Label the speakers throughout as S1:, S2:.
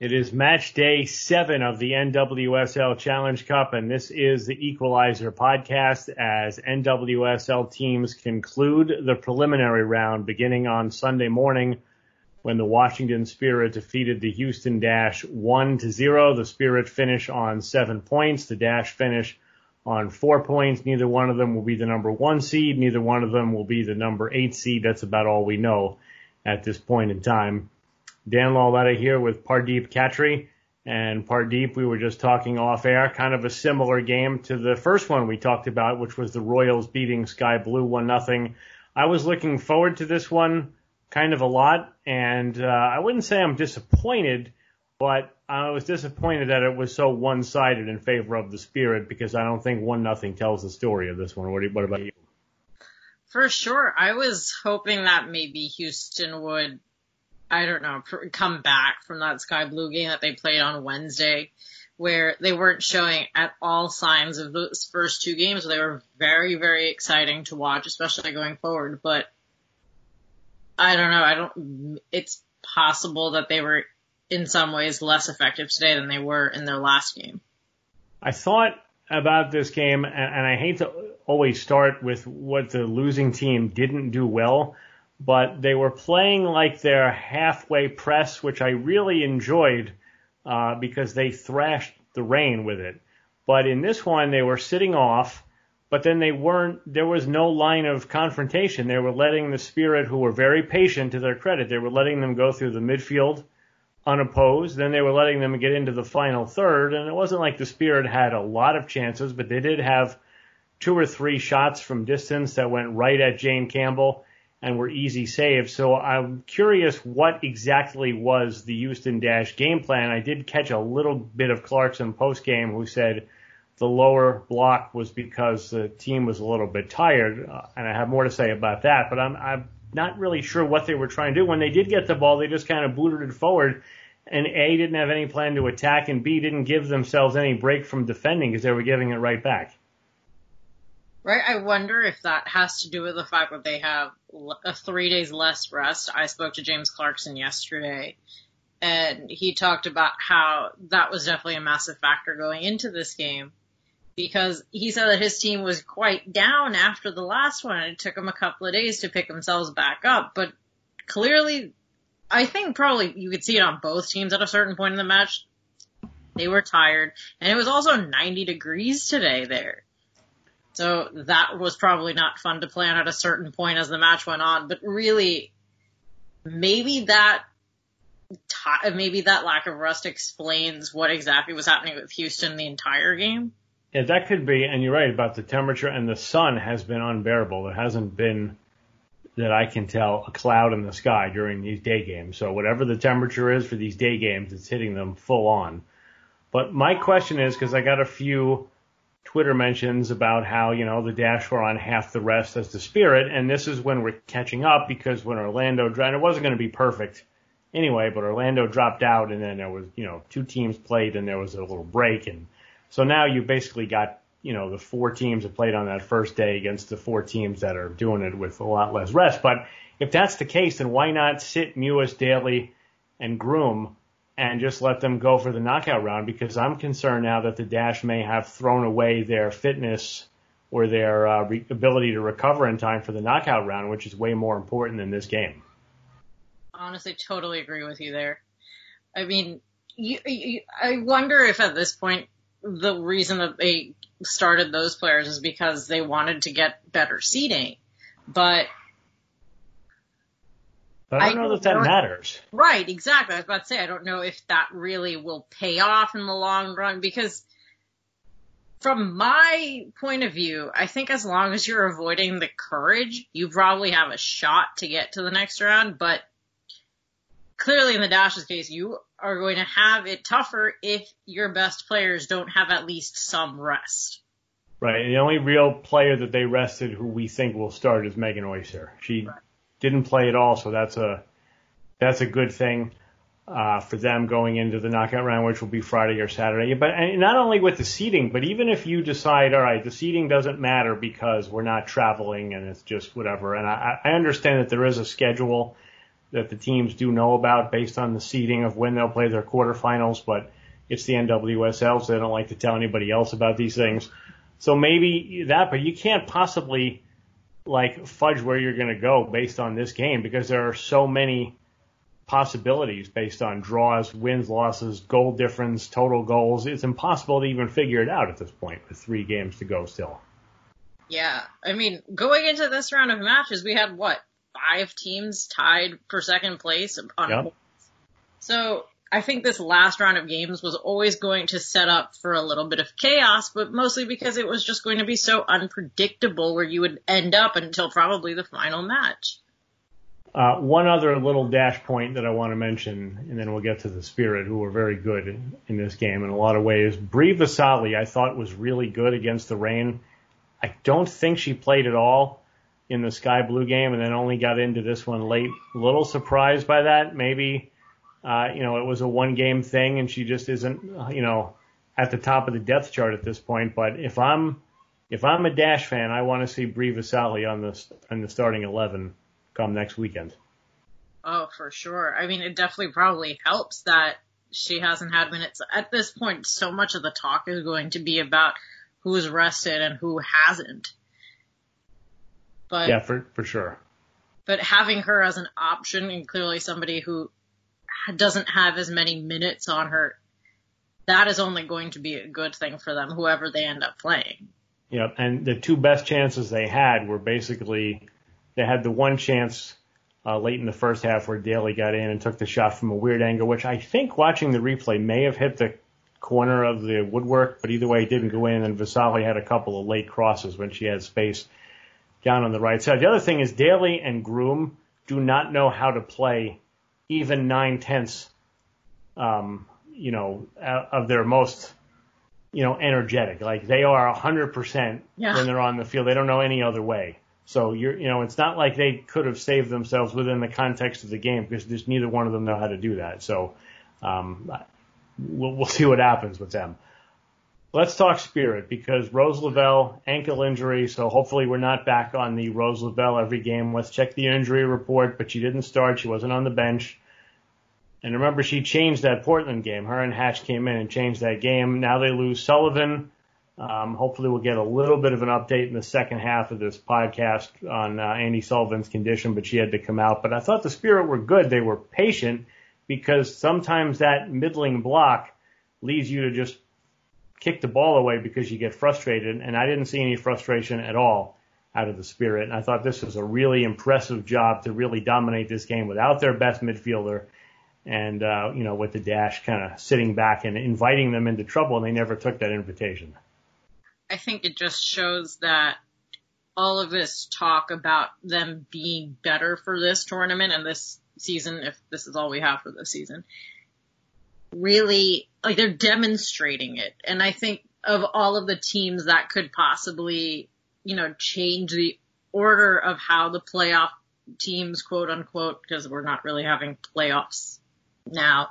S1: It is match day seven of the NWSL Challenge Cup, and this is the Equalizer podcast as NWSL teams conclude the preliminary round beginning on Sunday morning when the Washington Spirit defeated the Houston Dash 1 to 0. The Spirit finish on seven points, the Dash finish on four points. Neither one of them will be the number one seed. Neither one of them will be the number eight seed. That's about all we know at this point in time. Dan Lauletta here with Pardeep Cattry. And Pardeep, we were just talking off air, kind of a similar game to the first one we talked about, which was the Royals beating Sky Blue 1 nothing. I was looking forward to this one kind of a lot, and uh, I wouldn't say I'm disappointed, but I was disappointed that it was so one-sided in favor of the Spirit because I don't think one nothing tells the story of this one. What, what about you?
S2: For sure, I was hoping that maybe Houston would I don't know, come back from that Sky Blue game that they played on Wednesday, where they weren't showing at all signs of those first two games. They were very, very exciting to watch, especially going forward. But I don't know. I don't. It's possible that they were in some ways less effective today than they were in their last game.
S1: I thought about this game, and, and I hate to always start with what the losing team didn't do well but they were playing like their halfway press, which I really enjoyed uh, because they thrashed the Reign with it. But in this one, they were sitting off, but then they weren't. There was no line of confrontation. They were letting the Spirit, who were very patient to their credit, they were letting them go through the midfield unopposed. Then they were letting them get into the final third, and it wasn't like the Spirit had a lot of chances, but they did have two or three shots from distance that went right at Jane Campbell and were easy saves. So I'm curious what exactly was the Houston Dash game plan. I did catch a little bit of Clarkson post game who said the lower block was because the team was a little bit tired, uh, and I have more to say about that. But I'm I'm not really sure what they were trying to do. When they did get the ball, they just kind of booted it forward. And A didn't have any plan to attack, and B didn't give themselves any break from defending because they were giving it right back.
S2: Right. I wonder if that has to do with the fact that they have a three days less rest. I spoke to James Clarkson yesterday and he talked about how that was definitely a massive factor going into this game because he said that his team was quite down after the last one it took them a couple of days to pick themselves back up. But clearly, I think probably you could see it on both teams at a certain point in the match. They were tired and it was also 90 degrees today there. So that was probably not fun to plan at a certain point as the match went on, but really, maybe that maybe that lack of rust explains what exactly was happening with Houston the entire game.
S1: Yeah, that could be, and you're right about the temperature and the sun has been unbearable. There hasn't been that I can tell a cloud in the sky during these day games. So whatever the temperature is for these day games, it's hitting them full on. But my question is, because I got a few Twitter mentions about how, you know, the Dash were on half the rest as the Spirit, and this is when we're catching up because when Orlando dropped, it wasn't going to be perfect anyway, but Orlando dropped out, and then there was, you know, two teams played, and there was a little break, and so now you basically got, you know, the four teams that played on that first day against the four teams that are doing it with a lot less rest. But if that's the case, then why not sit Mewis, Daly, and Groom and just let them go for the knockout round because I'm concerned now that the Dash may have thrown away their fitness or their uh, re- ability to recover in time for the knockout round, which is way more important than this game.
S2: Honestly, totally agree with you there. I mean, you, you, I wonder if at this point the reason that they started those players is because they wanted to get better seating. But
S1: but I don't I know that that matters.
S2: Right, exactly. I was about to say, I don't know if that really will pay off in the long run because from my point of view, I think as long as you're avoiding the courage, you probably have a shot to get to the next round, but clearly in the Dash's case, you are going to have it tougher if your best players don't have at least some rest.
S1: Right. And the only real player that they rested who we think will start is Megan Oyster. She right. Didn't play at all, so that's a that's a good thing uh, for them going into the knockout round, which will be Friday or Saturday. But not only with the seating, but even if you decide, all right, the seating doesn't matter because we're not traveling and it's just whatever. And I, I understand that there is a schedule that the teams do know about based on the seeding of when they'll play their quarterfinals, but it's the NWSL, so they don't like to tell anybody else about these things. So maybe that, but you can't possibly like fudge where you're going to go based on this game because there are so many possibilities based on draws, wins, losses, goal difference, total goals. It's impossible to even figure it out at this point with three games to go still.
S2: Yeah. I mean, going into this round of matches, we had what? five teams tied for second place on yep. So I think this last round of games was always going to set up for a little bit of chaos, but mostly because it was just going to be so unpredictable where you would end up until probably the final match.
S1: Uh, one other little dash point that I want to mention, and then we'll get to the Spirit, who were very good in, this game in a lot of ways. Bri Visalli, I thought was really good against the Reign. I don't think she played at all in the Sky Blue game and then only got into this one late. Little surprised by that. Maybe, uh, you know, it was a one game thing and she just isn't, you know, at the top of the depth chart at this point. But if I'm, if I'm a Dash fan, I want to see Bri Visalli on the, on the starting 11 come next weekend.
S2: Oh, for sure. I mean, it definitely probably helps that she hasn't had minutes. At this point, so much of the talk is going to be about who's rested and who hasn't.
S1: But yeah, for for sure.
S2: But having her as an option and clearly somebody who doesn't have as many minutes on her, that is only going to be a good thing for them, whoever they end up playing.
S1: Yep, and the two best chances they had were basically they had the one chance uh, late in the first half where Daly got in and took the shot from a weird angle, which I think watching the replay may have hit the corner of the woodwork, but either way it didn't go in. And Visalli had a couple of late crosses when she had space down on the right side. The other thing is Daly and Groom do not know how to play even nine tenths, um, you know, of their most, you know, energetic. Like they are a hundred percent when they're on the field. They don't know any other way. So you're, you know, it's not like they could have saved themselves within the context of the game because just neither one of them know how to do that. So, um, we'll, we'll see what happens with them. Let's talk spirit because Rose Lavelle ankle injury. So hopefully we're not back on the Rose Lavelle every game. Let's check the injury report, but she didn't start. She wasn't on the bench. And remember, she changed that Portland game. Her and Hatch came in and changed that game. Now they lose Sullivan. Um, hopefully we'll get a little bit of an update in the second half of this podcast on uh, Andi Sullivan's condition, but she had to come out. But I thought the Spirit were good. They were patient because sometimes that middling block leads you to just kick the ball away because you get frustrated. And I didn't see any frustration at all out of the Spirit. And I thought this was a really impressive job to really dominate this game without their best midfielder. And, uh, you know, with the dash kind of sitting back and inviting them into trouble, and they never took that invitation.
S2: I think it just shows that all of this talk about them being better for this tournament and this season, if this is all we have for this season, really like they're demonstrating it. And I think of all of the teams that could possibly, you know, change the order of how the playoff teams, quote unquote, because we're not really having playoffs now.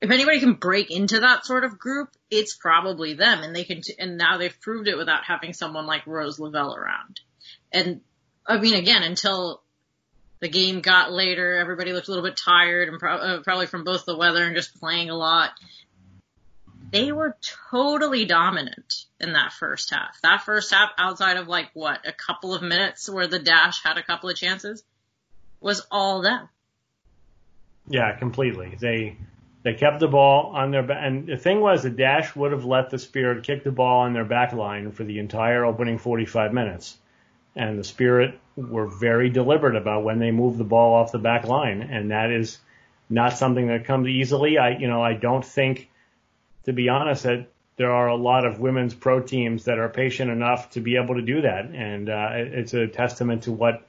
S2: If anybody can break into that sort of group, it's probably them, and they can. T- and now they've proved it without having someone like Rose Lavelle around. And I mean, again, until the game got later. Everybody looked a little bit tired and pro- uh, probably from both the weather and just playing a lot. They were totally dominant in that first half. That first half, outside of like what, a couple of minutes where the Dash had a couple of chances, was all them.
S1: Yeah, completely. They they kept the ball on their back, and the thing was, the Dash would have let the Spirit kick the ball on their back line for the entire opening 45 minutes and the Spirit were very deliberate about when they moved the ball off the back line, and that is not something that comes easily. I, you know, I don't think, to be honest, that there are a lot of women's pro teams that are patient enough to be able to do that, and uh, it's a testament to what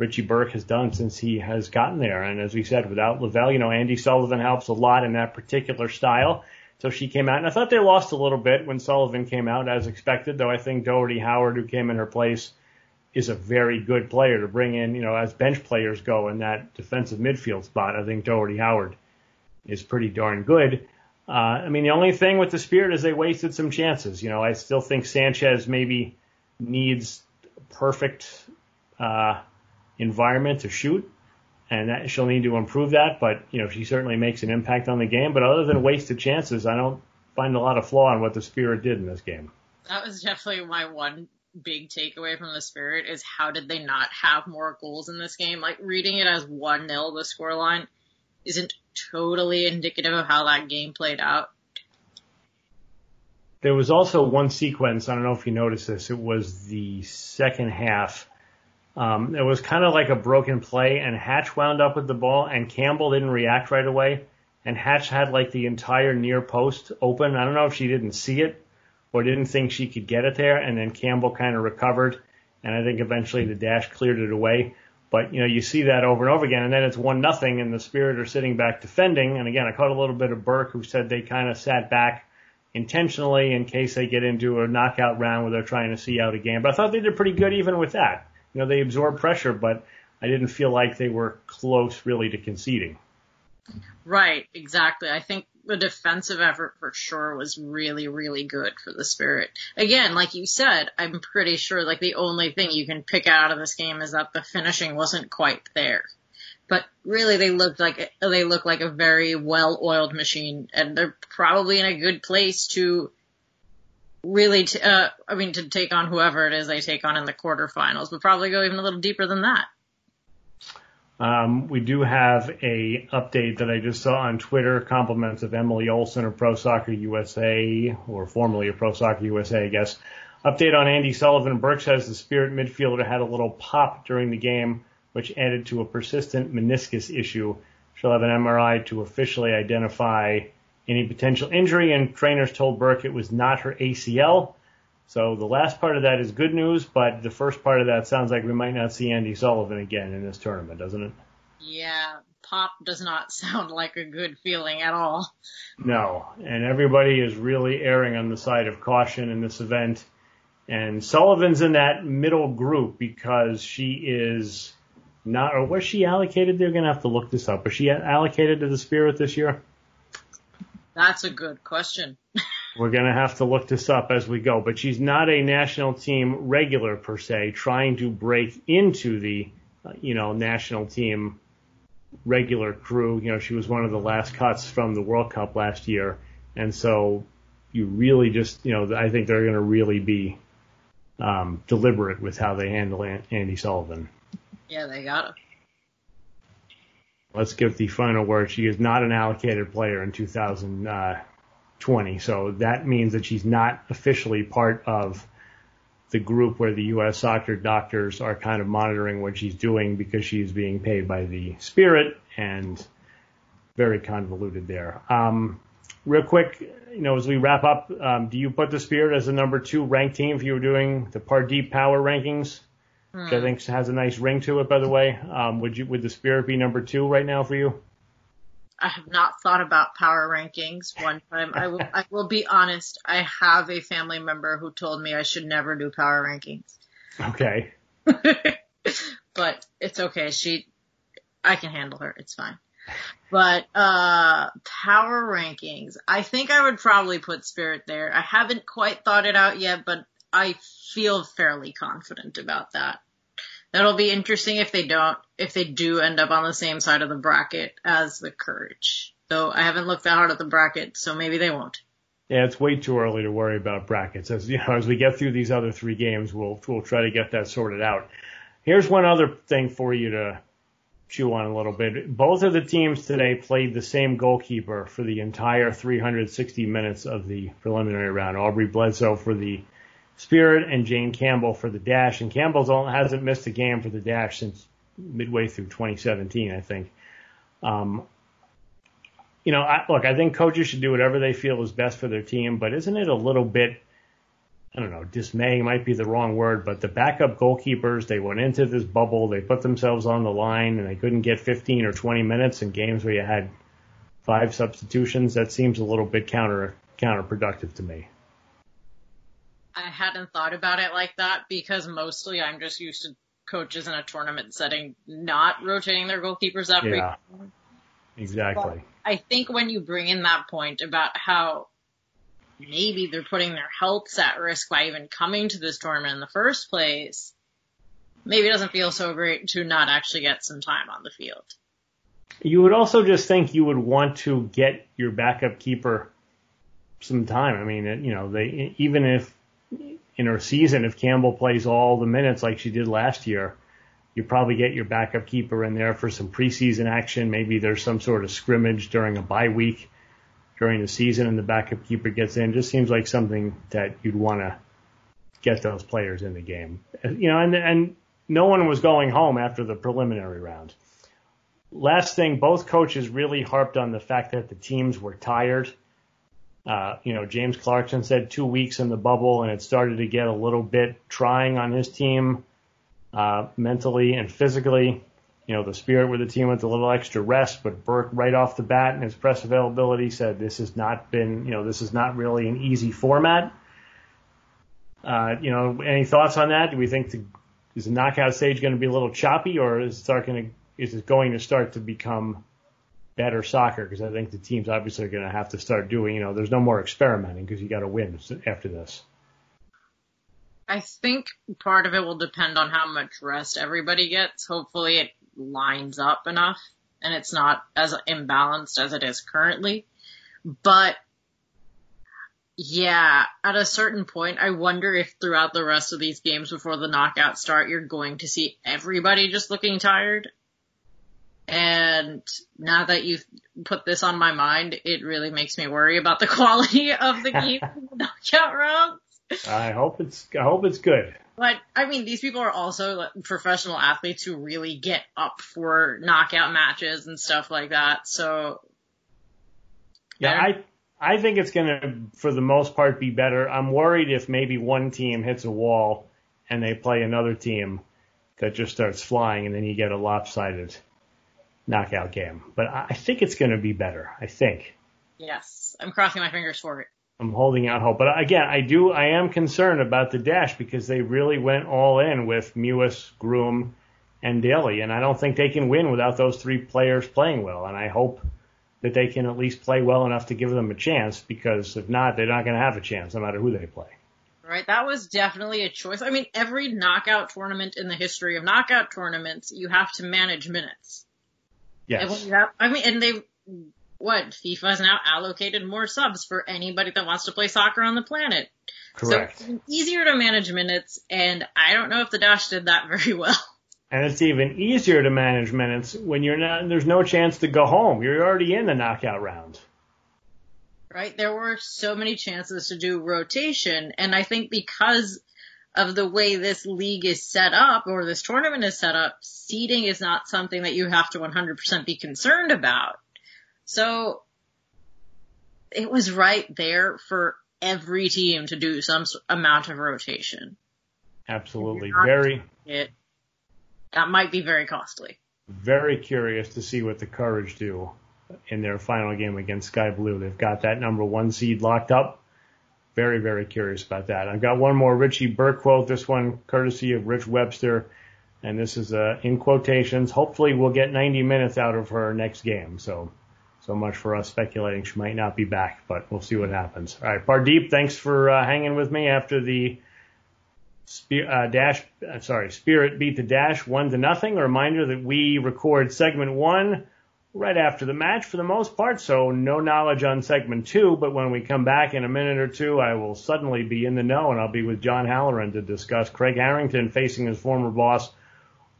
S1: Richie Burke has done since he has gotten there. And as we said, without Lavelle, you know, Andi Sullivan helps a lot in that particular style. So she came out, and I thought they lost a little bit when Sullivan came out, as expected. Though I think Doherty Howard, who came in her place, is a very good player to bring in. You know, as bench players go in that defensive midfield spot, I think Doherty Howard is pretty darn good. Uh, I mean, the only thing with the Spirit is they wasted some chances. You know, I still think Sanchez maybe needs perfect uh, environment to shoot and that, she'll need to improve that. But you know, she certainly makes an impact on the game. But other than wasted chances, I don't find a lot of flaw in what the Spirit did in this game.
S2: That was definitely my one big takeaway from the Spirit is how did they not have more goals in this game? Like reading it as one 0 the scoreline isn't totally indicative of how that game played out.
S1: There was also one sequence, I don't know if you noticed this, it was the second half um, it was kind of like a broken play, and Hatch wound up with the ball, and Campbell didn't react right away. And Hatch had like the entire near post open. I don't know if she didn't see it or didn't think she could get it there, and then Campbell kind of recovered, and I think eventually the dash cleared it away. But you know, you see that over and over again, and then it's one nothing, and the Spirit are sitting back defending. And again, I caught a little bit of Burke, who said they kind of sat back intentionally in case they get into a knockout round where they're trying to see out a game. But I thought they did pretty good even with that you know, they absorbed pressure, but I didn't feel like they were close really to conceding.
S2: Right, exactly. I think the defensive effort for sure was really, really good for the Spirit. Again, like you said, I'm pretty sure like the only thing you can pick out of this game is that the finishing wasn't quite there. But really, they looked like they look like a very well-oiled machine, and they're probably in a good place to really, t- uh, I mean, to take on whoever it is they take on in the quarterfinals, but probably go even a little deeper than that.
S1: Um, we do have a update that I just saw on Twitter. Compliments of Emily Olson of Pro Soccer USA, or formerly of Pro Soccer USA, I guess. Update on Andi Sullivan. Burke says the Spirit midfielder had a little pop during the game, which added to a persistent meniscus issue. She'll have an MRI to officially identify any potential injury, and trainers told Burke it was not her ACL. So the last part of that is good news, but the first part of that sounds like we might not see Andi Sullivan again in this tournament, doesn't it?
S2: Yeah, pop does not sound like a good feeling at all.
S1: No, and everybody is really erring on the side of caution in this event. And Sullivan's in that middle group because she is not, or was she allocated? They're going to have to look this up. Was she allocated to the Spirit this year?
S2: That's a good question.
S1: We're going to have to look this up as we go, but she's not a national team regular per se, trying to break into the, uh, you know, national team regular crew. You know, she was one of the last cuts from the World Cup last year. And so you really just, you know, I think they're going to really be um, deliberate with how they handle Andi Sullivan.
S2: Yeah, they got to.
S1: Let's give the final word. She is not an allocated player in 2020, so that means that she's not officially part of the group where the U.S. soccer doctors are kind of monitoring what she's doing because she's being paid by the Spirit and very convoluted there. Um, real quick, you know, as we wrap up, um, do you put the Spirit as the number two ranked team if you were doing the Pardeep Power rankings? Hmm. which I think has a nice ring to it. By the way, um, would you would the Spirit be number two right now for you?
S2: I have not thought about power rankings one time. I will, I will be honest. I have a family member who told me I should never do power rankings.
S1: Okay.
S2: but it's okay. She, I can handle her. It's fine. But, uh, power rankings. I think I would probably put Spirit there. I haven't quite thought it out yet, but I feel fairly confident about that. That'll be interesting if they don't, if they do end up on the same side of the bracket as the Courage. Though I haven't looked that hard at the bracket, so maybe they won't.
S1: Yeah, it's way too early to worry about brackets. As you know, as we get through these other three games, we'll we'll try to get that sorted out. Here's one other thing for you to chew on a little bit. Both of the teams today played the same goalkeeper for the entire 360 minutes of the preliminary round. Aubrey Bledsoe for the Spirit and Jane Campbell for the dash. And Campbell hasn't missed a game for the dash since midway through 2017, I think. Um, you know, I, look, I think coaches should do whatever they feel is best for their team, but isn't it a little bit, I don't know, dismaying might be the wrong word, but the backup goalkeepers, they went into this bubble, they put themselves on the line, and they couldn't get 15 or 20 minutes in games where you had five substitutions. That seems a little bit counter counterproductive to me.
S2: I hadn't thought about it like that because mostly I'm just used to coaches in a tournament setting not rotating their goalkeepers that
S1: yeah, Exactly.
S2: But I think when you bring in that point about how maybe they're putting their healths at risk by even coming to this tournament in the first place, maybe it doesn't feel so great to not actually get some time on the field.
S1: You would also just think you would want to get your backup keeper some time. I mean, you know, they even if in her season, if Campbell plays all the minutes like she did last year, you probably get your backup keeper in there for some preseason action. Maybe there's some sort of scrimmage during a bye week during the season and the backup keeper gets in. Just seems like something that you'd want to get those players in the game. You know, and, and no one was going home after the preliminary round. Last thing, both coaches really harped on the fact that the teams were tired. Uh, you know, James Clarkson said two weeks in the bubble and it started to get a little bit trying on his team uh, mentally and physically. You know, the spirit with the team with a little extra rest, but Burke right off the bat in his press availability said this has not been, you know, this is not really an easy format. Uh, you know, any thoughts on that? Do we think the, is the knockout stage going to be a little choppy, or is it start going to is it going to start to become better soccer? Because I think the teams obviously are going to have to start doing. You know, there's no more experimenting because you got to win after this.
S2: I think part of it will depend on how much rest everybody gets. Hopefully it lines up enough and it's not as imbalanced as it is currently. But yeah, at a certain point, I wonder if throughout the rest of these games before the knockout start, you're going to see everybody just looking tired. And now that you've put this on my mind, it really makes me worry about the quality of the game knockout rounds.
S1: I hope it's I hope it's good.
S2: But I mean, these people are also professional athletes who really get up for knockout matches and stuff like that. So
S1: yeah, I I think it's going to for the most part be better. I'm worried if maybe one team hits a wall and they play another team that just starts flying and then you get a lopsided knockout game. But I think it's going to be better. I think.
S2: Yes, I'm crossing my fingers for it.
S1: I'm holding out hope. But again, I do, I am concerned about the dash because they really went all in with Mewis, Groom, and Daly, and I don't think they can win without those three players playing well. And I hope that they can at least play well enough to give them a chance because if not, they're not going to have a chance no matter who they play.
S2: Right, that was definitely a choice. I mean, every knockout tournament in the history of knockout tournaments, you have to manage minutes.
S1: Yes.
S2: Have, I mean, and they what FIFA has now allocated more subs for anybody that wants to play soccer on the planet.
S1: Correct.
S2: So it's easier to manage minutes, and I don't know if the Dash did that very well.
S1: And it's even easier to manage minutes when you're not. There's no chance to go home. You're already in the knockout round.
S2: Right. There were so many chances to do rotation, and I think because of the way this league is set up or this tournament is set up, seeding is not something that you have to 100% be concerned about. So it was right there for every team to do some amount of rotation.
S1: Absolutely. Very.
S2: It, that might be very costly.
S1: Very curious to see what the Courage do in their final game against Sky Blue. They've got that number one seed locked up. Very, very curious about that. I've got one more Richie Burke quote. This one courtesy of Rich Webster. And this is uh, in quotations. Hopefully we'll get 90 minutes out of her next game. So so much for us speculating she might not be back, but we'll see what happens. All right, Pardeep, thanks for uh, hanging with me after the uh, dash. Uh, sorry, Spirit beat the Dash one to nothing. A reminder that we record segment one right after the match for the most part, so no knowledge on segment two. But when we come back in a minute or two, I will suddenly be in the know, and I'll be with John Halloran to discuss Craig Harrington facing his former boss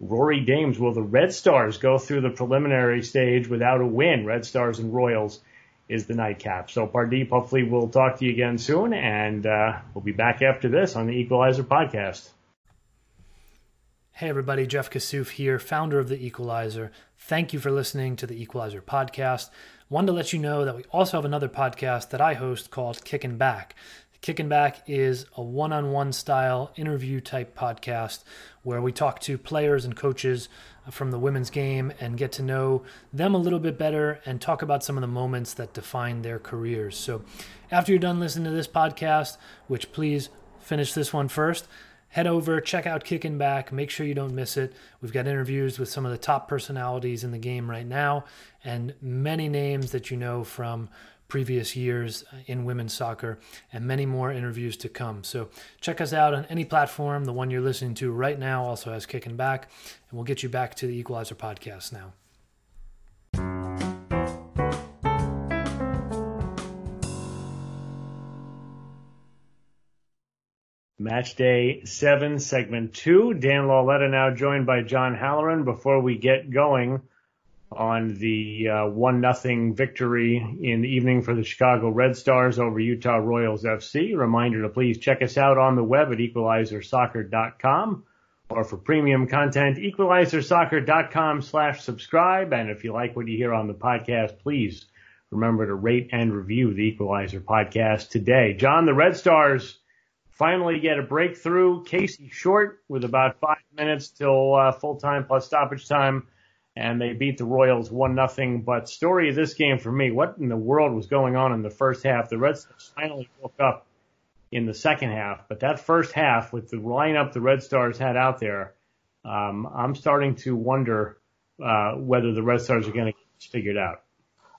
S1: Rory Dames. Will the Red Stars go through the preliminary stage without a win? Red Stars and Royals is the nightcap. So Pardeep, hopefully we'll talk to you again soon, and uh, we'll be back after this on the Equalizer podcast.
S3: Hey everybody, Jeff Kassouf here, founder of The Equalizer. Thank you for listening to the Equalizer podcast. Wanted to let you know that we also have another podcast that I host called Kicking Back. Kicking Back is a one on one style interview type podcast where we talk to players and coaches from the women's game and get to know them a little bit better and talk about some of the moments that define their careers. So, after you're done listening to this podcast, which please finish this one first, head over, check out Kicking Back. Make sure you don't miss it. We've got interviews with some of the top personalities in the game right now and many names that you know from previous years in women's soccer and many more interviews to come. So check us out on any platform. The one you're listening to right now also has Kicking Back, and we'll get you back to the Equalizer podcast now.
S1: Match day seven, segment two. Dan Lauletta now joined by John Halloran. Before we get going on the uh, one nothing victory in the evening for the Chicago Red Stars over Utah Royals FC, reminder to please check us out on the web at equalizersoccer.com or for premium content, equalizersoccer.com slash subscribe. And if you like what you hear on the podcast, please remember to rate and review the Equalizer podcast today. John, the Red Stars finally get a breakthrough. Casey Short with about five minutes till uh, full time plus stoppage time, and they beat the Royals one nothing. But story of this game for me, what in the world was going on in the first half? The Red Stars finally woke up in the second half, but that first half with the lineup the Red Stars had out there, um, I'm starting to wonder uh, whether the Red Stars are going to get figured out.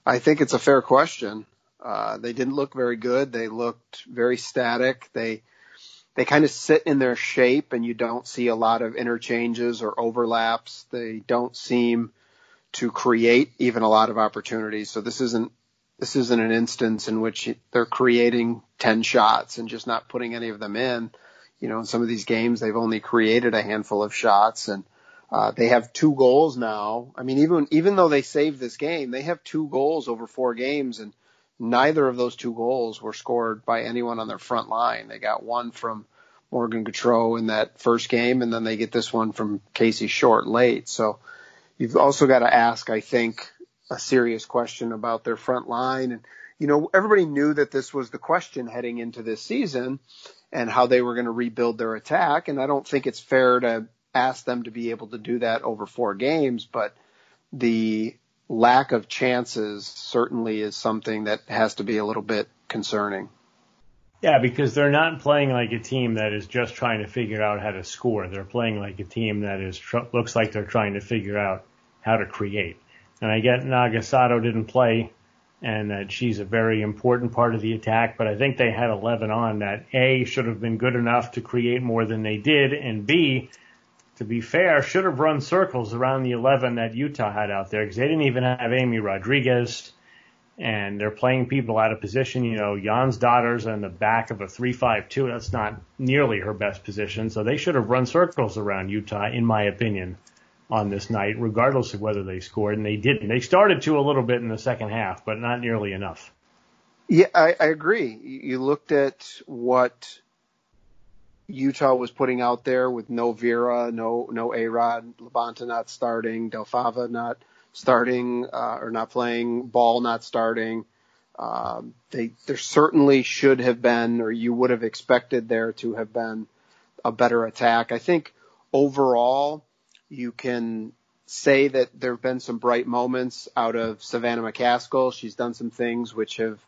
S4: I think it's a fair question. Uh, they didn't look very good. They looked very static. They they kind of sit in their shape and you don't see a lot of interchanges or overlaps. They don't seem to create even a lot of opportunities. So this isn't this isn't an instance in which they're creating 10 shots and just not putting any of them in. You know, in some of these games, they've only created a handful of shots and uh, they have two goals now. I mean, even, even though they saved this game, they have two goals over four games and neither of those two goals were scored by anyone on their front line. They got one from Morgan Gautreau in that first game, and then they get this one from Casey Short late. So you've also got to ask, I think, a serious question about their front line. And, you know, everybody knew that this was the question heading into this season and how they were going to rebuild their attack. And I don't think it's fair to ask them to be able to do that over four games, but the lack of chances certainly is something that has to be a little bit concerning.
S1: Yeah, because they're not playing like a team that is just trying to figure out how to score. They're playing like a team that is tr- looks like they're trying to figure out how to create. And I get Nagasato didn't play, and that she's a very important part of the attack. But I think they had 11 on that. A should have been good enough to create more than they did, and B to be fair, should have run circles around the 11 that Utah had out there because they didn't even have Amy Rodriguez and they're playing people out of position. You know, Jonsdottir's in the back of a 3-5-2. That's not nearly her best position. So they should have run circles around Utah, in my opinion, on this night, regardless of whether they scored. And they didn't. They started to a little bit in the second half, but not nearly enough.
S4: Yeah, I, I agree. You looked at what Utah was putting out there with no Vera, no no A Rod, not starting, Del Fava not starting uh, or not playing, Ball not starting. Um, they there certainly should have been, or you would have expected there to have been a better attack. I think overall you can say that there have been some bright moments out of Savannah McCaskill. She's done some things which have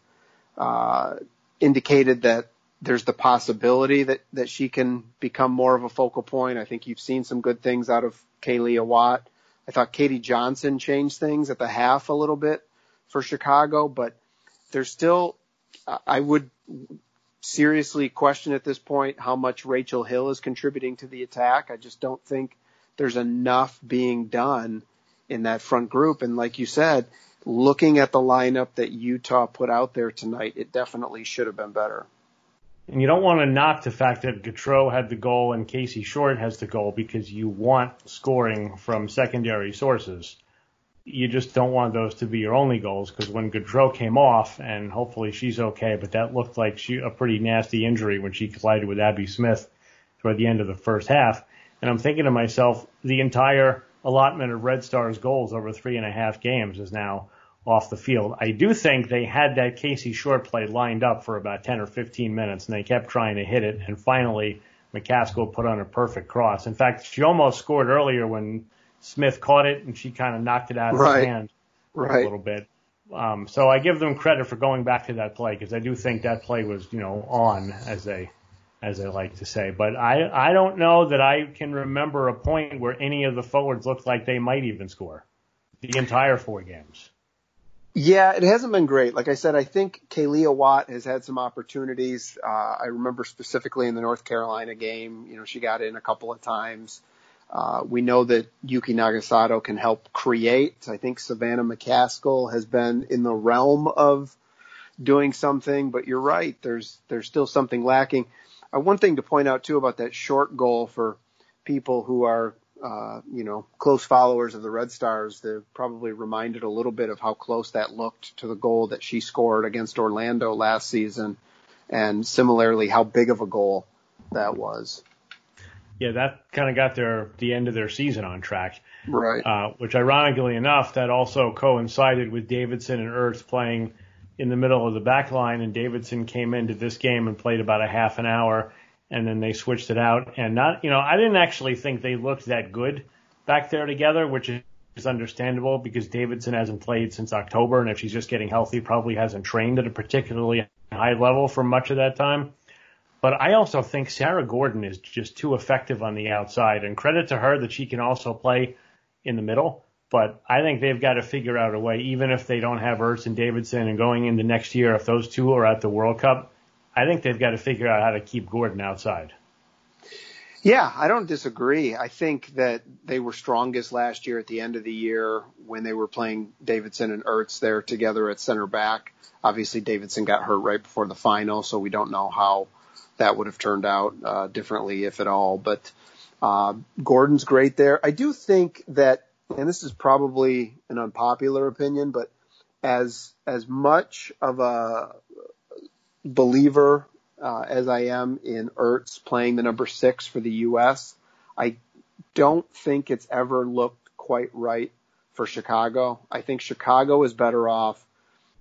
S4: uh, indicated that there's the possibility that, that she can become more of a focal point. I think you've seen some good things out of Kealia Watt. I thought Katie Johnson changed things at the half a little bit for Chicago, but there's still, I would seriously question at this point how much Rachel Hill is contributing to the attack. I just don't think there's enough being done in that front group. And like you said, looking at the lineup that Utah put out there tonight, it definitely should have been better.
S1: And you don't want to knock the fact that Gautreau had the goal and Casey Short has the goal because you want scoring from secondary sources. you just don't want those to be your only goals because when Gautreau came off, and hopefully she's okay, but that looked like she a pretty nasty injury when she collided with Abby Smith toward the end of the first half. And I'm thinking to myself, the entire allotment of Red Stars goals over three and a half games is now off the field. I do think they had that Casey short play lined up for about 10 or 15 minutes, and they kept trying to hit it. And finally, McCaskill put on a perfect cross. In fact, she almost scored earlier when Smith caught it and she kind of knocked it out of
S4: right.
S1: his hand
S4: right.
S1: a little bit. Um, so I give them credit for going back to that play because I do think that play was, you know, on as they as they like to say. But I I don't know that I can remember a point where any of the forwards looked like they might even score the entire four games.
S4: Yeah, it hasn't been great. Like I said, I think Kealia Watt has had some opportunities. Uh, I remember specifically in the North Carolina game, you know, she got in a couple of times. Uh, we know that Yuki Nagasato can help create. I think Savannah McCaskill has been in the realm of doing something, but you're right. There's, there's still something lacking. Uh, one thing to point out too about that short goal for people who are uh, you know, close followers of the Red Stars, they're probably reminded a little bit of how close that looked to the goal that she scored against Orlando last season, and similarly how big of a goal that was.
S1: Yeah, that kind of got their the end of their season on track.
S4: Right.
S1: Uh, which ironically enough, that also coincided with Davidson and Ertz playing in the middle of the back line, and Davidson came into this game and played about a half an hour and then they switched it out. And not, you know, I didn't actually think they looked that good back there together, which is understandable because Davidson hasn't played since October, and if she's just getting healthy, probably hasn't trained at a particularly high level for much of that time. But I also think Sarah Gordon is just too effective on the outside, and credit to her that she can also play in the middle. But I think they've got to figure out a way, even if they don't have Ertz and Davidson, and going into next year, if those two are at the World Cup, I think they've got to figure out how to keep Gordon outside.
S4: Yeah, I don't disagree. I think that they were strongest last year at the end of the year when they were playing Davidson and Ertz there together at center back. Obviously, Davidson got hurt right before the final, so we don't know how that would have turned out uh, differently, if at all. But uh, Gordon's great there. I do think that, and this is probably an unpopular opinion, but as as much of a believer uh, as I am in Ertz playing the number six for the U.S., I don't think it's ever looked quite right for Chicago. I think Chicago is better off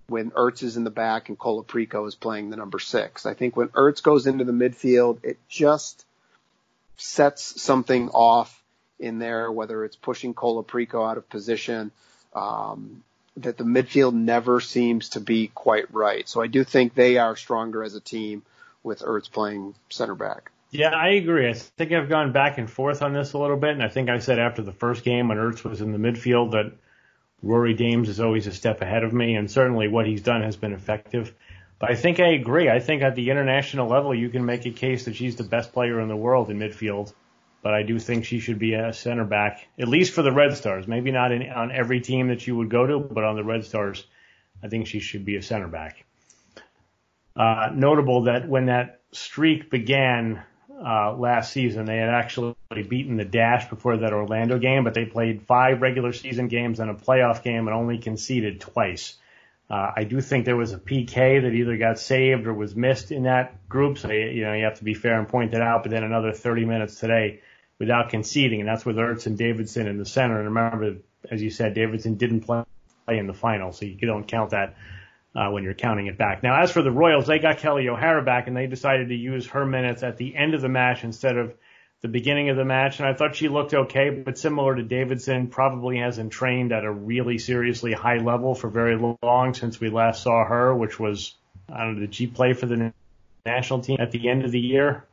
S4: when Ertz is in the back and Colaprico is playing the number six. I think when Ertz goes into the midfield, it just sets something off in there, whether it's pushing Colaprico out of position, um, that the midfield never seems to be quite right. So I do think they are stronger as a team with Ertz playing center back.
S1: Yeah, I agree. I think I've gone back and forth on this a little bit, and I think I said after the first game when Ertz was in the midfield that Rory Dames is always a step ahead of me, and certainly what he's done has been effective. But I think I agree. I think at the international level, you can make a case that she's the best player in the world in midfield but I do think she should be a center back, at least for the Red Stars. Maybe not in, on every team that you would go to, but on the Red Stars, I think she should be a center back. Uh, notable that when that streak began uh, last season, they had actually beaten the Dash before that Orlando game, but they played five regular season games and a playoff game and only conceded twice. Uh, I do think there was a PK that either got saved or was missed in that group, so you know you have to be fair and point that out. But then another 30 minutes today without conceding, and that's with Ertz and Davidson in the center. And remember, as you said, Davidson didn't play in the final, so you don't count that uh, when you're counting it back. Now, as for the Royals, they got Kelley O'Hara back, and they decided to use her minutes at the end of the match instead of the beginning of the match. And I thought she looked okay, but similar to Davidson, probably hasn't trained at a really seriously high level for very long since we last saw her, which was, I don't know, did she play for the national team at the end of the year?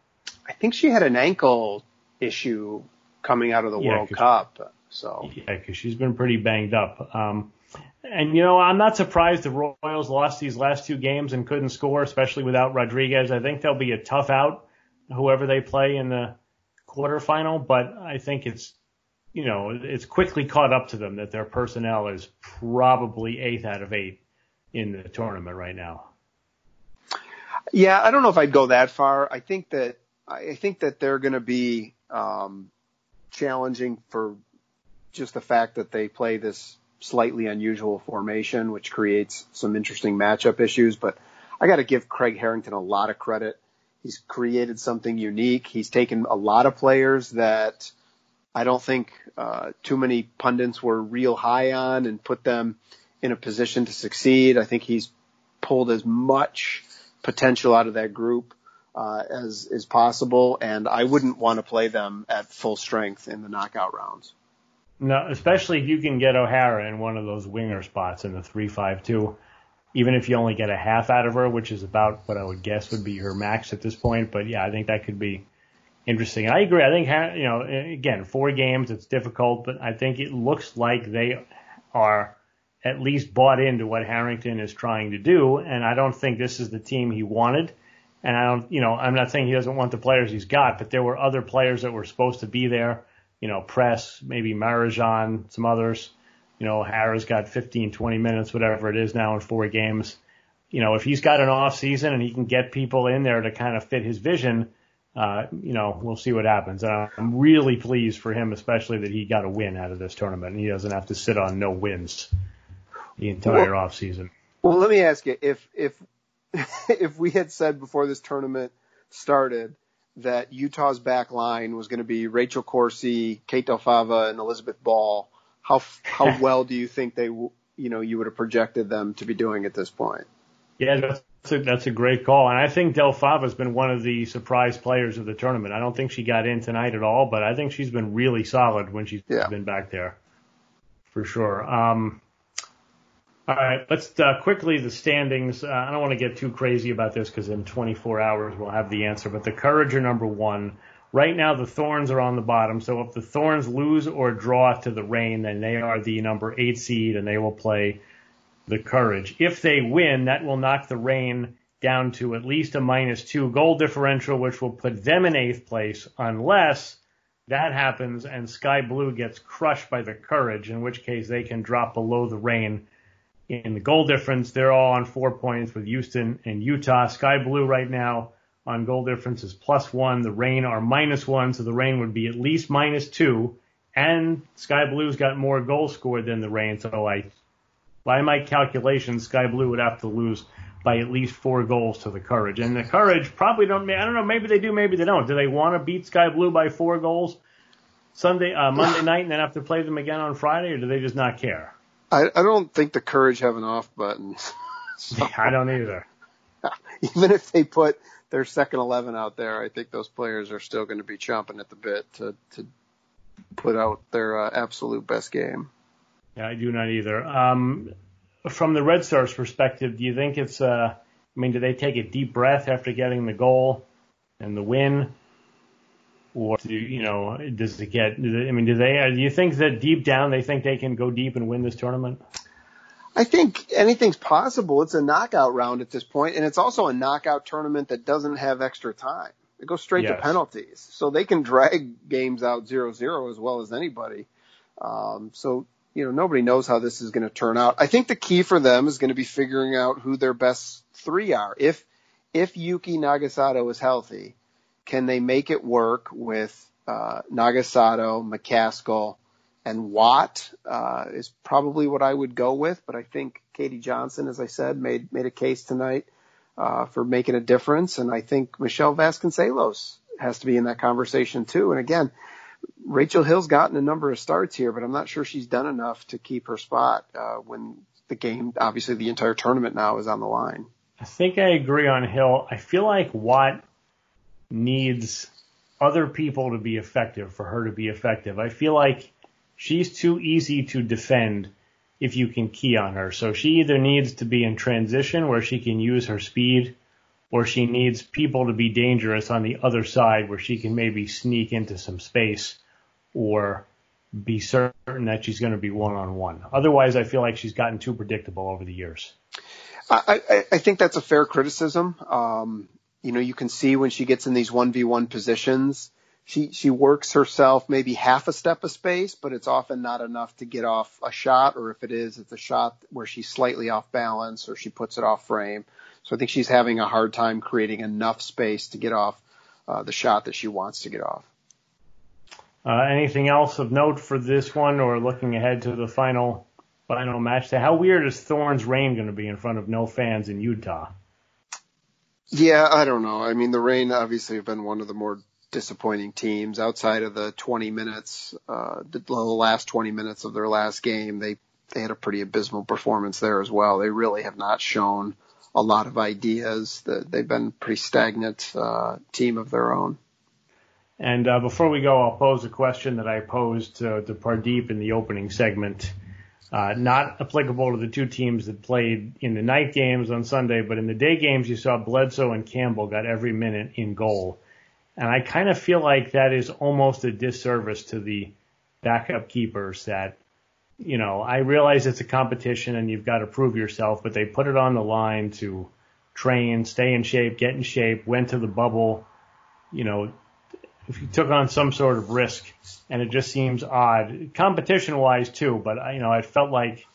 S4: I think she had an ankle issue coming out of the yeah, World Cup. So
S1: yeah, because she's been pretty banged up. Um, and you know, I'm not surprised the Royals lost these last two games and couldn't score, especially without Rodriguez. I think they'll be a tough out, whoever they play in the quarterfinal. But I think it's, you know, it's quickly caught up to them that their personnel is probably eighth out of eight in the tournament right now.
S4: Yeah, I don't know if I'd go that far. I think that I think that they're going to be um, challenging for just the fact that they play this slightly unusual formation, which creates some interesting matchup issues. But I got to give Craig Harrington a lot of credit. He's created something unique. He's taken a lot of players that I don't think uh, too many pundits were real high on and put them in a position to succeed. I think he's pulled as much potential out of that group uh, as is possible, and I wouldn't want to play them at full strength in the knockout rounds.
S1: No, especially if you can get O'Hara in one of those winger spots in the three-five-two, even if you only get a half out of her, which is about what I would guess would be her max at this point. But yeah, I think that could be interesting. I agree. I think you know, again, four games, it's difficult, but I think it looks like they are at least bought into what Harrington is trying to do. And I don't think this is the team he wanted. And I don't, you know, I'm not saying he doesn't want the players he's got, but there were other players that were supposed to be there. You know, Press, maybe Marozsan, some others. You know, Harris got 15, 20 minutes, whatever it is now in four games. You know, if he's got an off season and he can get people in there to kind of fit his vision, uh, you know, we'll see what happens. And I'm really pleased for him, especially that he got a win out of this tournament and he doesn't have to sit on no wins the entire well, off season.
S4: Well, let me ask you if if if we had said before this tournament started that Utah's back line was going to be Rachel Corsi, Kate Del Fava, and Elizabeth Ball, how how well do you think they you know you would have projected them to be doing at this point?
S1: Yeah, that's a, that's a great call, and I think Del Fava's been one of the surprise players of the tournament. I don't think she got in tonight at all, but I think she's been really solid when she's yeah. been back there, for sure. Um, all right, let's uh, quickly the standings. Uh, I don't want to get too crazy about this because in 24 hours we'll have the answer. But the Courage are number one. Right now the Thorns are on the bottom. So if the Thorns lose or draw to the Reign, then they are the number eight seed and they will play the Courage. If they win, that will knock the Reign down to at least a minus two goal differential, which will put them in eighth place unless that happens and Sky Blue gets crushed by the Courage, in which case they can drop below the Reign in the goal difference, they're all on four points with Houston and Utah. Sky Blue right now on goal difference is plus one. The Reign are minus one, so the Reign would be at least minus two. And Sky Blue's got more goals scored than the Reign, so I, by my calculations, Sky Blue would have to lose by at least four goals to the Courage. And the Courage probably don't. I don't know. Maybe they do. Maybe they don't. Do they want to beat Sky Blue by four goals Sunday, uh, Monday night, and then have to play them again on Friday, or do they just not care?
S4: I, I don't think the Courage have an off button.
S1: so, I don't either.
S4: Even if they put their second eleven out there, I think those players are still going to be chomping at the bit to to put out their uh, absolute best game.
S1: Yeah, I do not either. Um, from the Red Stars' perspective, do you think it's? Uh, I mean, do they take a deep breath after getting the goal and the win? Or do you know does it get? I mean, do they? Do you think that deep down they think they can go deep and win this tournament?
S4: I think anything's possible. It's a knockout round at this point, and it's also a knockout tournament that doesn't have extra time. It goes straight yes. to penalties, so they can drag games out zero zero as well as anybody. Um, so you know nobody knows how this is going to turn out. I think the key for them is going to be figuring out who their best three are. If if Yuki Nagasato is healthy, can they make it work with uh, Nagasato, McCaskill, and Watt uh, is probably what I would go with. But I think Katie Johnson, as I said, made made a case tonight uh, for making a difference, and I think Michele Vasconcelos has to be in that conversation too. And again, Rachel Hill's gotten a number of starts here, but I'm not sure she's done enough to keep her spot uh, when the game, obviously the entire tournament now is on the line.
S1: I think I agree on Hill. I feel like Watt needs other people to be effective for her to be effective. I feel like she's too easy to defend if you can key on her. So she either needs to be in transition where she can use her speed or she needs people to be dangerous on the other side where she can maybe sneak into some space or be certain that she's going to be one on one. Otherwise, I feel like she's gotten too predictable over the years.
S4: I, I, think that's a fair criticism. Um, you know, you can see when she gets in these 1v1 positions, she, she works herself maybe half a step of space, but it's often not enough to get off a shot, or if it is, it's a shot where she's slightly off balance or she puts it off frame. So I think she's having a hard time creating enough space to get off uh, the shot that she wants to get off.
S1: Uh, anything else of note for this one or looking ahead to the final final match. How weird is Thorns Reign going to be in front of no fans in Utah?
S4: Yeah, I don't know. I mean, the Reign obviously have been one of the more disappointing teams outside of the 20 minutes, uh, the, last 20 minutes of their last game. They, they had a pretty abysmal performance there as well. They really have not shown a lot of ideas. That they've been pretty stagnant uh, team of their own.
S1: And uh, before we go, I'll pose a question that I posed to, to Pardeep in the opening segment. Uh, not applicable to the two teams that played in the night games on Sunday, but in the day games, you saw Bledsoe and Campbell got every minute in goal. And I kind of feel like that is almost a disservice to the backup keepers that, you know, I realize it's a competition and you've got to prove yourself, but they put it on the line to train, stay in shape, get in shape, went to the bubble, you know, if you took on some sort of risk, and it just seems odd, competition wise too. But you know, I felt like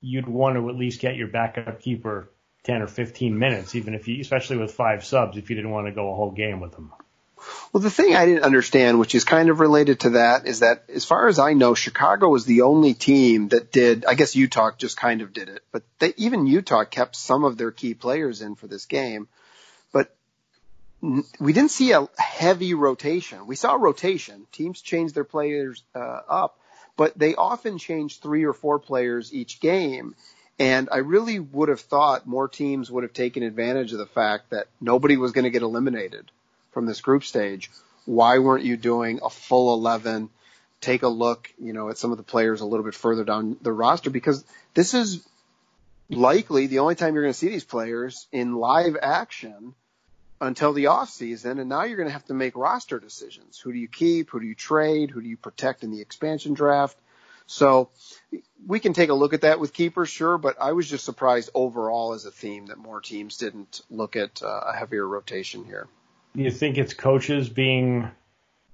S1: you'd want to at least get your backup keeper 10 or 15 minutes, even if you, especially with five subs, if you didn't want to go a whole game with them.
S4: Well, the thing I didn't understand, which is kind of related to that, is that as far as I know, Chicago was the only team that did, I guess Utah just kind of did it, but they, even Utah kept some of their key players in for this game we didn't see a heavy rotation. We saw rotation. Teams change their players uh, up, but they often change three or four players each game. And I really would have thought more teams would have taken advantage of the fact that nobody was going to get eliminated from this group stage. Why weren't you doing a full 11? Take a look, you know, at some of the players a little bit further down the roster because this is likely the only time you're going to see these players in live action until the off season, and now you're going to have to make roster decisions. Who do you keep? Who do you trade? Who do you protect in the expansion draft? So we can take a look at that with keepers, sure, but I was just surprised overall as a theme that more teams didn't look at uh, a heavier rotation here.
S1: Do you think it's coaches being,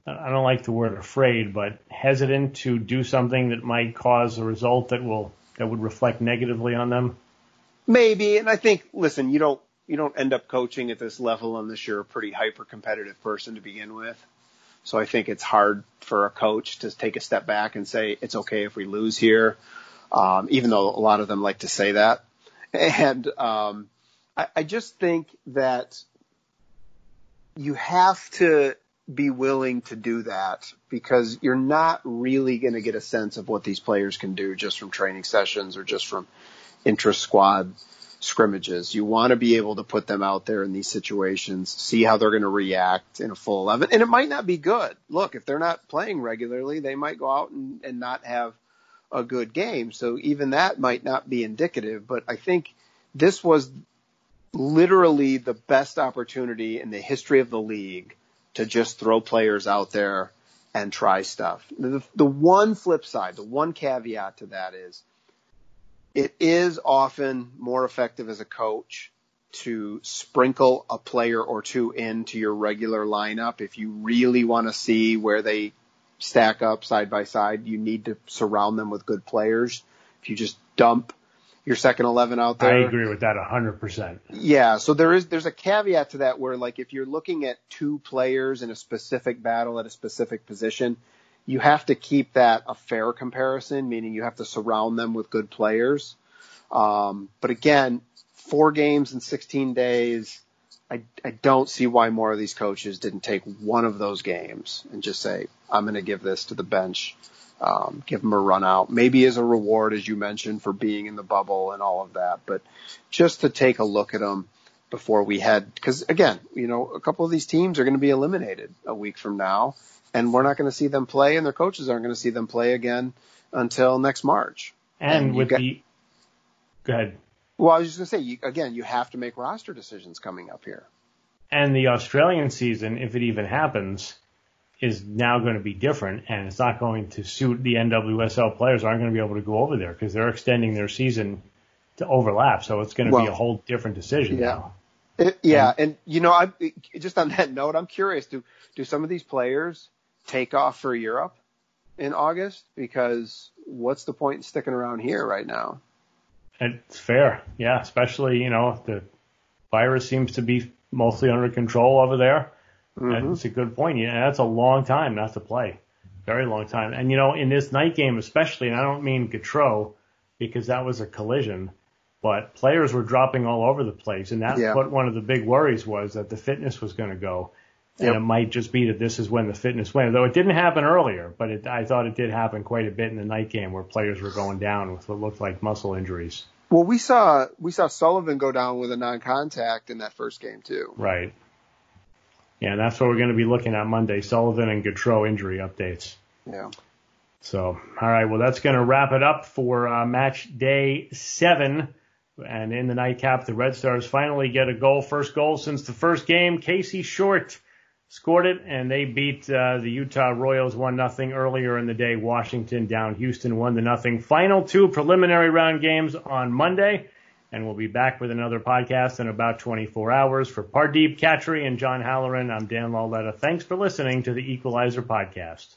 S1: I don't like the word afraid, but hesitant to do something that might cause a result that will, that would reflect negatively on them?
S4: Maybe, and I think, listen, you don't you don't end up coaching at this level unless you're a pretty hyper competitive person to begin with. So I think it's hard for a coach to take a step back and say it's okay if we lose here, um, even though a lot of them like to say that. And um, I, I just think that you have to be willing to do that because you're not really going to get a sense of what these players can do just from training sessions or just from intra squad scrimmages. You want to be able to put them out there in these situations, see how they're going to react in a full 11. And it might not be good. Look, if they're not playing regularly, they might go out and, and not have a good game. So even that might not be indicative, but I think this was literally the best opportunity in the history of the league to just throw players out there and try stuff. The, the one flip side, the one caveat to that is it is often more effective as a coach to sprinkle a player or two into your regular lineup. If you really want to see where they stack up side by side, you need to surround them with good players. If you just dump your second 11 out there.
S1: I agree with that 100%.
S4: Yeah. So there is, there's a caveat to that where like if you're looking at two players in a specific battle at a specific position, you have to keep that a fair comparison, meaning you have to surround them with good players. Um, but again, four games in 16 days, I, I don't see why more of these coaches didn't take one of those games and just say, I'm going to give this to the bench, um, give them a run out, maybe as a reward, as you mentioned, for being in the bubble and all of that, but just to take a look at them before we head, because again, you know, a couple of these teams are going to be eliminated a week from now and we're not going to see them play, and their coaches aren't going to see them play again until next March.
S1: And, and with got, the, go ahead.
S4: Well, I was just going to say, you, again, you have to make roster decisions coming up here.
S1: And the Australian season, if it even happens, is now going to be different, and it's not going to suit the NWSL players. Aren't going to be able to go over there because they're extending their season to overlap. So it's going to well, be a whole different decision
S4: yeah.
S1: now.
S4: It, yeah, and, and you know, I just on that note, I'm curious. Do do some of these players take off for Europe in August because what's the point in sticking around here right now?
S1: It's fair. Yeah. Especially, you know, the virus seems to be mostly under control over there. Mm-hmm. That's a good point. Yeah. That's a long time not to play. Very long time. And, you know, in this night game, especially, and I don't mean Gautreau, because that was a collision. But players were dropping all over the place, and that's
S4: Yeah.
S1: what one of the big worries was that the fitness was going to go, and
S4: Yep.
S1: it might just be that this is when the fitness went. Though it didn't happen earlier, but it, I thought it did happen quite a bit in the night game where players were going down with what looked like muscle injuries.
S4: Well, we saw we saw Sullivan go down with a non-contact in that first game too.
S1: Right. Yeah, and that's what we're going to be looking at Monday: Sullivan and Gautreau injury updates.
S4: Yeah.
S1: So, all right, well, that's going to wrap it up for uh, match day seven. And in the nightcap, the Red Stars finally get a goal, first goal since the first game. Casey Short scored it, and they beat uh, the Utah Royals one nothing earlier in the day. Washington down Houston one to nothing. Final two preliminary round games on Monday, and we'll be back with another podcast in about 24 hours. For Pardeep Cattry and John Halloran, I'm Dan Lauletta. Thanks for listening to the Equalizer podcast.